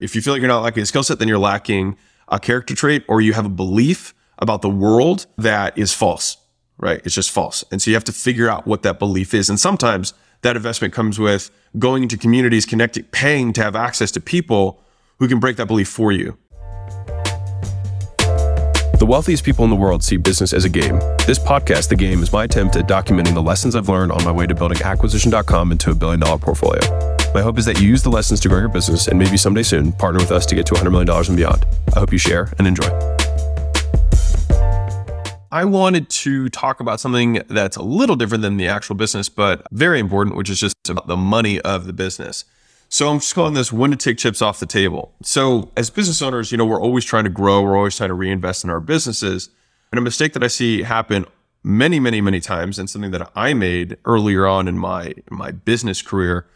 If you feel like you're not lacking a skill set, then you're lacking a character trait or you have a belief about the world that is false, right? It's just false. And so you have to figure out what that belief is. And sometimes that investment comes with going into communities, connecting, paying to have access to people who can break that belief for you. The wealthiest people in the world see business as a game. This podcast, The Game, is my attempt at documenting the lessons I've learned on my way to building acquisition.com into a billion dollar portfolio. My hope is that you use the lessons to grow your business and maybe someday soon partner with us to get to $100 million and beyond. I hope you share and enjoy. I wanted to talk about something that's a little different than the actual business, but very important, which is just about the money of the business. So I'm just calling this when to take chips off the table. So as business owners, you know, we're always trying to grow. We're always trying to reinvest in our businesses. And a mistake that I see happen many, many, many times, and something that I made earlier on in my my business career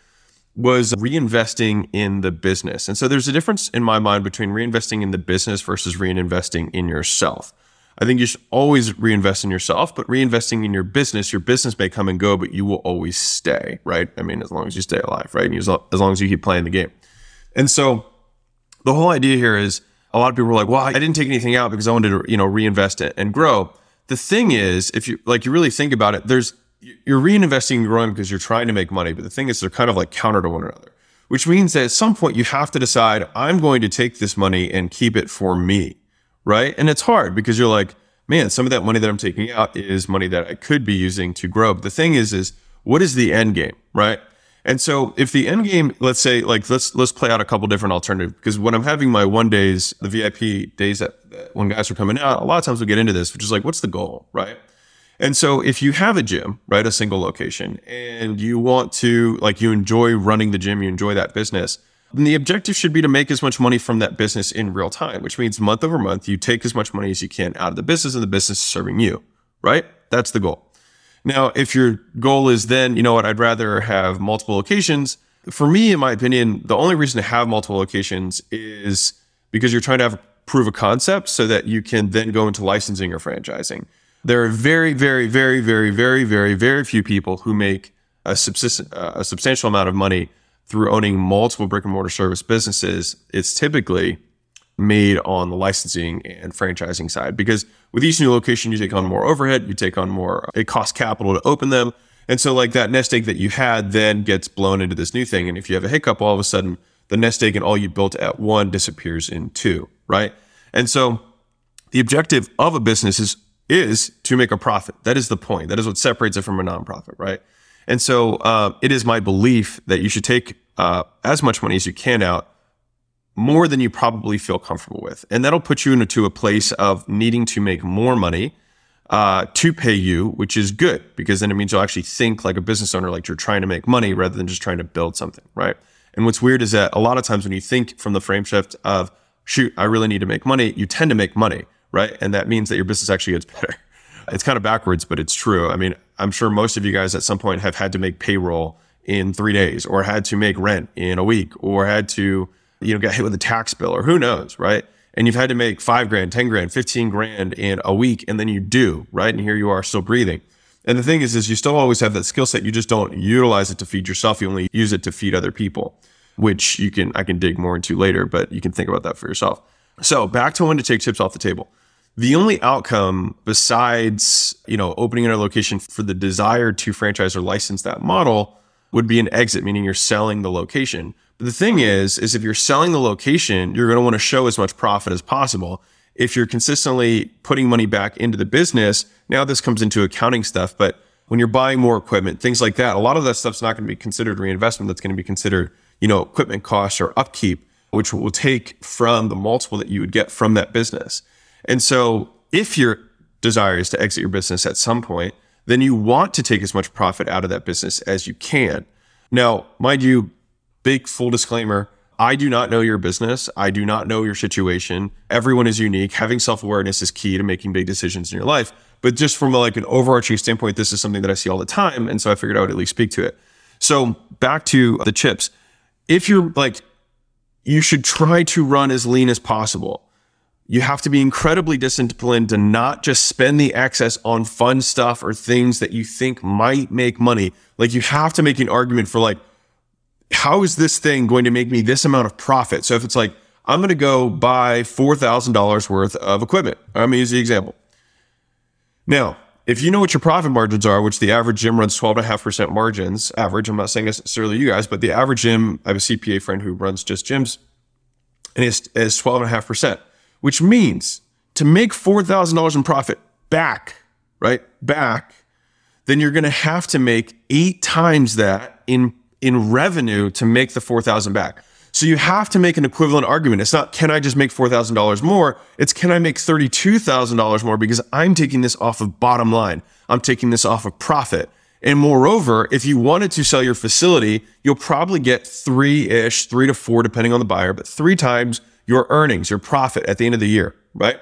was reinvesting in the business. And so there's a difference in my mind between reinvesting in the business versus reinvesting in yourself. I think you should always reinvest in yourself, but reinvesting in your business, your business may come and go, but you will always stay, right? I mean, as long as you stay alive, right? And as long as you keep playing the game. And so the whole idea here is a lot of people are like, well, I didn't take anything out because I wanted to, you know, reinvest it and grow. The thing is, if you like, you really think about it, there's, you're reinvesting and growing because you're trying to make money. But the thing is, they're kind of like counter to one another, which means that at some point you have to decide, I'm going to take this money and keep it for me right? And it's hard because you're like, man, some of that money that I'm taking out is money that I could be using to grow. But the thing is, is what is the end game, right? And so if the end game, let's say, like let's let's play out a couple different alternatives because when I'm having my one days, the VIP days that when guys are coming out, a lot of times we get into this, which is like, what's the goal, right? And so if you have a gym, right, a single location, and you want to like you enjoy running the gym, you enjoy that business, then the objective should be to make as much money from that business in real time, which means month over month, you take as much money as you can out of the business and the business is serving you, right? That's the goal. Now, if your goal is then, you know what, I'd rather have multiple locations. For me, in my opinion, the only reason to have multiple locations is because you're trying to have prove a concept so that you can then go into licensing or franchising. There are very, very, very, very, very, very, very few people who make a, subsist- a substantial amount of money through owning multiple brick and mortar service businesses, it's typically made on the licensing and franchising side because with each new location you take on more overhead you take on more it costs capital to open them. And so like that nest egg that you had then gets blown into this new thing. And if you have a hiccup all of a sudden the nest egg and all you built at one disappears in two right? And so the objective of a business is is to make a profit that is the point that is what separates it from a nonprofit right and so uh, it is my belief that you should take uh, as much money as you can out, more than you probably feel comfortable with. And that'll put you into a place of needing to make more money uh, to pay you, which is good because then it means you'll actually think like a business owner, like you're trying to make money rather than just trying to build something, right? And what's weird is that a lot of times when you think from the frame shift of, shoot, I really need to make money, you tend to make money, right? And that means that your business actually gets better. It's kind of backwards, but it's true. I mean, I'm sure most of you guys at some point have had to make payroll in three days or had to make rent in a week or had to, you know, get hit with a tax bill or who knows, right? And you've had to make five grand, 10 grand, 15 grand in a week. And then you do, right? And here you are still breathing. And the thing is, is you still always have that skill set. You just don't utilize it to feed yourself. You only use it to feed other people, which you can, I can dig more into later, but you can think about that for yourself. So back to when to take chips off the table. The only outcome besides, you know, opening another location for the desire to franchise or license that model would be an exit, meaning you're selling the location. But the thing is, is if you're selling the location, you're going to want to show as much profit as possible. If you're consistently putting money back into the business, now this comes into accounting stuff, but when you're buying more equipment, things like that, a lot of that stuff's not going to be considered reinvestment. That's going to be considered, you know, equipment costs or upkeep, which will take from the multiple that you would get from that business. And so if your desire is to exit your business at some point, then you want to take as much profit out of that business as you can. Now, mind you, big full disclaimer, I do not know your business. I do not know your situation. Everyone is unique. Having self-awareness is key to making big decisions in your life. But just from like an overarching standpoint, this is something that I see all the time. And so I figured I would at least speak to it. So back to the chips. If you're like, you should try to run as lean as possible you have to be incredibly disciplined to not just spend the excess on fun stuff or things that you think might make money. Like you have to make an argument for like, how is this thing going to make me this amount of profit? So if it's like, I'm going to go buy $4,000 worth of equipment, I'm going to use the example. Now, if you know what your profit margins are, which the average gym runs 12.5% margins, average, I'm not saying necessarily you guys, but the average gym, I have a CPA friend who runs just gyms and it's, it's 12.5%, which means to make $4,000 in profit back, right? Back, then you're going to have to make eight times that in, in revenue to make the 4,000 back. So you have to make an equivalent argument. It's not, can I just make $4,000 more? It's, can I make $32,000 more because I'm taking this off of bottom line. I'm taking this off of profit. And moreover, if you wanted to sell your facility, you'll probably get three ish, three to four, depending on the buyer, but three times your earnings, your profit at the end of the year, right?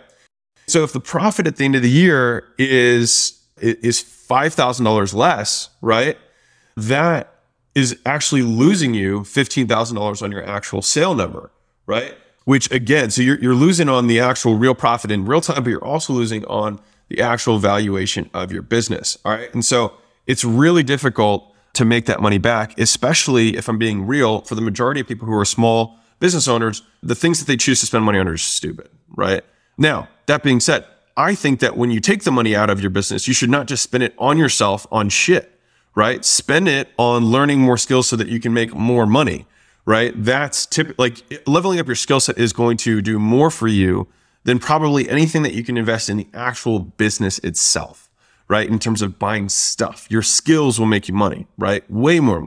So if the profit at the end of the year is, is $5,000 less, right? That is actually losing you $15,000 on your actual sale number, right? Which again, so you're, you're losing on the actual real profit in real time, but you're also losing on the actual valuation of your business. All right. And so it's really difficult to make that money back, especially if I'm being real for the majority of people who are small business owners, the things that they choose to spend money on are stupid, right? Now, that being said, I think that when you take the money out of your business, you should not just spend it on yourself on shit right? Spend it on learning more skills so that you can make more money, right? That's typically like leveling up your skill set is going to do more for you than probably anything that you can invest in the actual business itself, right? In terms of buying stuff, your skills will make you money, right? Way more.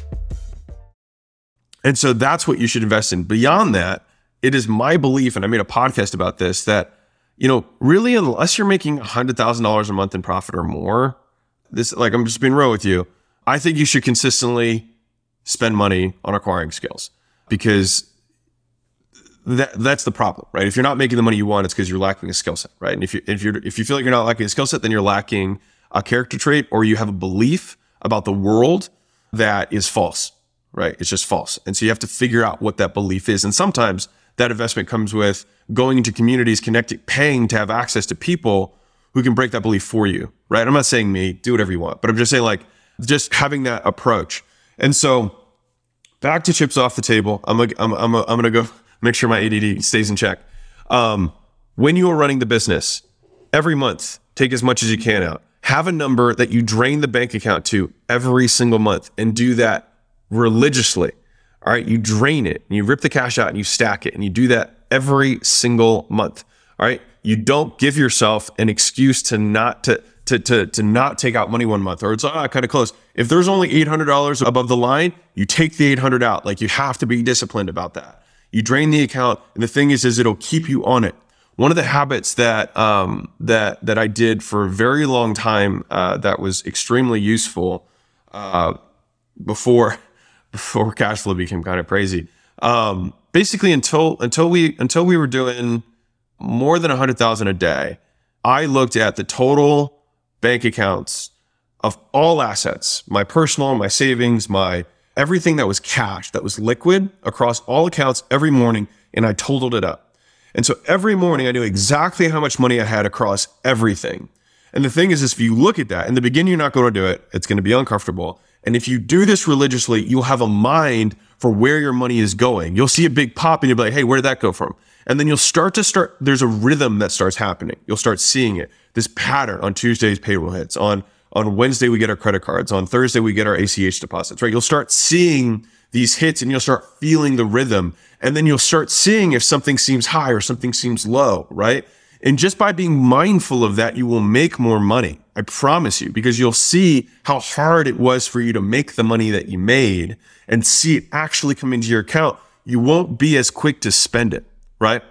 And so that's what you should invest in. Beyond that, it is my belief, and I made a podcast about this, that, you know, really, unless you're making $100,000 a month in profit or more, this, like, I'm just being real with you, I think you should consistently spend money on acquiring skills because that, that's the problem, right? If you're not making the money you want, it's because you're lacking a skill set, right? And if you, if you're, if you feel like you're not lacking a skill set, then you're lacking a character trait or you have a belief about the world that is false right? It's just false. And so you have to figure out what that belief is. And sometimes that investment comes with going into communities, connecting, paying to have access to people who can break that belief for you, right? I'm not saying me, do whatever you want, but I'm just saying like just having that approach. And so back to chips off the table. I'm like, I'm, I'm, I'm going to go make sure my ADD stays in check. Um, when you are running the business every month, take as much as you can out. Have a number that you drain the bank account to every single month and do that religiously. All right. You drain it and you rip the cash out and you stack it and you do that every single month. All right. You don't give yourself an excuse to not to to to, to not take out money one month or it's ah, kind of close. If there's only $800 above the line, you take the 800 out. Like you have to be disciplined about that. You drain the account. And the thing is, is it'll keep you on it. One of the habits that, um, that, that I did for a very long time, uh, that was extremely useful, uh, before, before cash flow became kind of crazy. Um, basically until until we until we were doing more than a hundred thousand a day, I looked at the total bank accounts of all assets, my personal, my savings, my everything that was cash, that was liquid across all accounts every morning, and I totaled it up. And so every morning I knew exactly how much money I had across everything. And the thing is, is if you look at that, in the beginning, you're not going to do it. It's going to be uncomfortable. And if you do this religiously, you'll have a mind for where your money is going. You'll see a big pop and you'll be like, hey, where did that go from? And then you'll start to start, there's a rhythm that starts happening. You'll start seeing it. This pattern on Tuesdays, payroll hits. On, on Wednesday, we get our credit cards. On Thursday, we get our ACH deposits, right? You'll start seeing these hits and you'll start feeling the rhythm. And then you'll start seeing if something seems high or something seems low, right? And just by being mindful of that, you will make more money. I promise you, because you'll see how hard it was for you to make the money that you made and see it actually come into your account. You won't be as quick to spend it, right?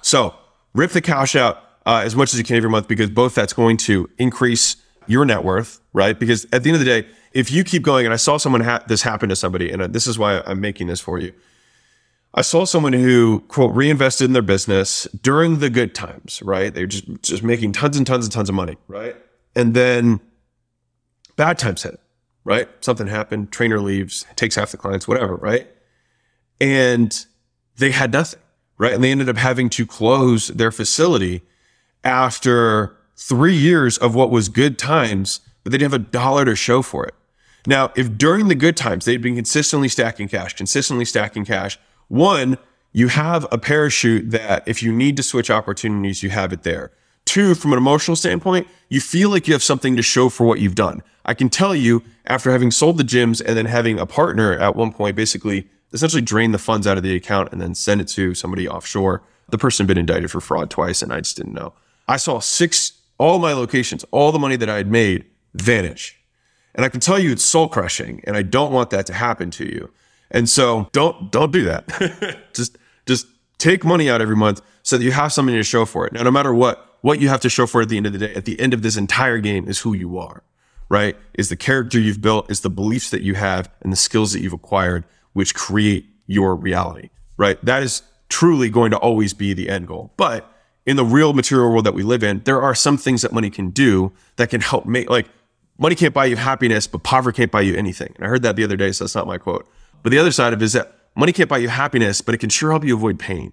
So rip the cash out uh, as much as you can every month because both that's going to increase your net worth, right? Because at the end of the day, if you keep going, and I saw someone ha- this happen to somebody, and uh, this is why I'm making this for you. I saw someone who quote reinvested in their business during the good times, right? They're just just making tons and tons and tons of money, right? And then bad times hit, right? Something happened, trainer leaves, takes half the clients, whatever, right? And they had nothing, right? And they ended up having to close their facility after three years of what was good times, but they didn't have a dollar to show for it. Now, if during the good times they'd been consistently stacking cash, consistently stacking cash, one, you have a parachute that if you need to switch opportunities, you have it there. Two, from an emotional standpoint, you feel like you have something to show for what you've done. I can tell you, after having sold the gyms and then having a partner at one point basically essentially drain the funds out of the account and then send it to somebody offshore. The person had been indicted for fraud twice and I just didn't know. I saw six, all my locations, all the money that I had made vanish. And I can tell you it's soul crushing and I don't want that to happen to you. And so don't don't do that. just just take money out every month so that you have something to show for it. Now, no matter what, what you have to show for it at the end of the day, at the end of this entire game is who you are, right? Is the character you've built, is the beliefs that you have, and the skills that you've acquired, which create your reality, right? That is truly going to always be the end goal. But in the real material world that we live in, there are some things that money can do that can help make like money can't buy you happiness, but poverty can't buy you anything. And I heard that the other day, so that's not my quote. But the other side of it is that money can't buy you happiness, but it can sure help you avoid pain.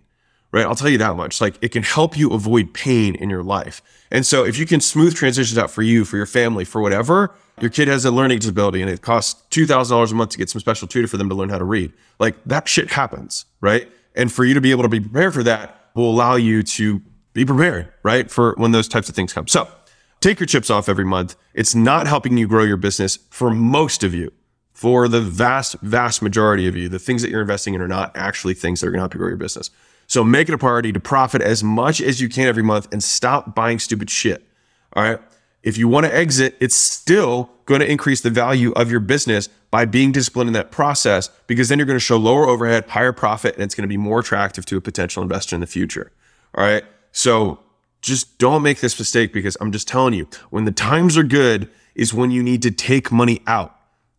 Right? I'll tell you that much. Like it can help you avoid pain in your life. And so if you can smooth transitions out for you, for your family, for whatever, your kid has a learning disability and it costs $2,000 a month to get some special tutor for them to learn how to read. Like that shit happens, right? And for you to be able to be prepared for that will allow you to be prepared, right? For when those types of things come. So take your chips off every month. It's not helping you grow your business for most of you for the vast, vast majority of you, the things that you're investing in are not actually things that are going to help you grow your business. So make it a priority to profit as much as you can every month and stop buying stupid shit. All right. If you want to exit, it's still going to increase the value of your business by being disciplined in that process because then you're going to show lower overhead, higher profit, and it's going to be more attractive to a potential investor in the future. All right. So just don't make this mistake because I'm just telling you, when the times are good is when you need to take money out.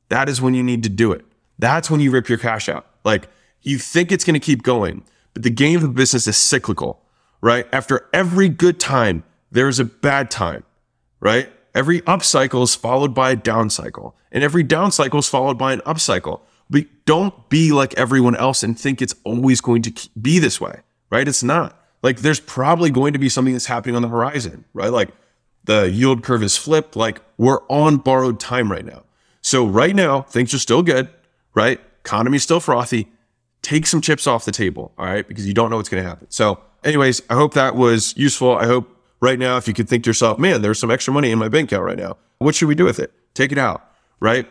That is when you need to do it. That's when you rip your cash out. Like you think it's going to keep going, but the game of business is cyclical, right? After every good time, there's a bad time, right? Every up cycle is followed by a down cycle, and every down cycle is followed by an up cycle. But don't be like everyone else and think it's always going to be this way, right? It's not. Like there's probably going to be something that's happening on the horizon, right? Like the yield curve is flipped. Like we're on borrowed time right now. So right now, things are still good, right? Economy's still frothy. Take some chips off the table, all right? Because you don't know what's going to happen. So, anyways, I hope that was useful. I hope right now, if you could think to yourself, man, there's some extra money in my bank account right now. What should we do with it? Take it out, right?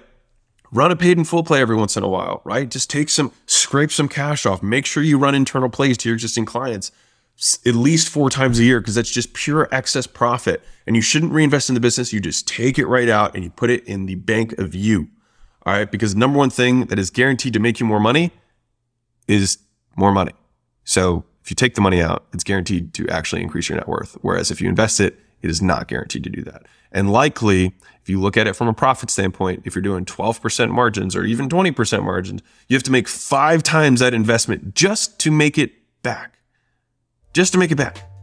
Run a paid in full play every once in a while, right? Just take some, scrape some cash off. Make sure you run internal plays to your existing clients at least four times a year because that's just pure excess profit. And you shouldn't reinvest in the business. You just take it right out and you put it in the bank of you. All right. Because number one thing that is guaranteed to make you more money is more money. So if you take the money out, it's guaranteed to actually increase your net worth. Whereas if you invest it, it is not guaranteed to do that. And likely, if you look at it from a profit standpoint, if you're doing 12% margins or even 20% margins, you have to make five times that investment just to make it back just to make it back.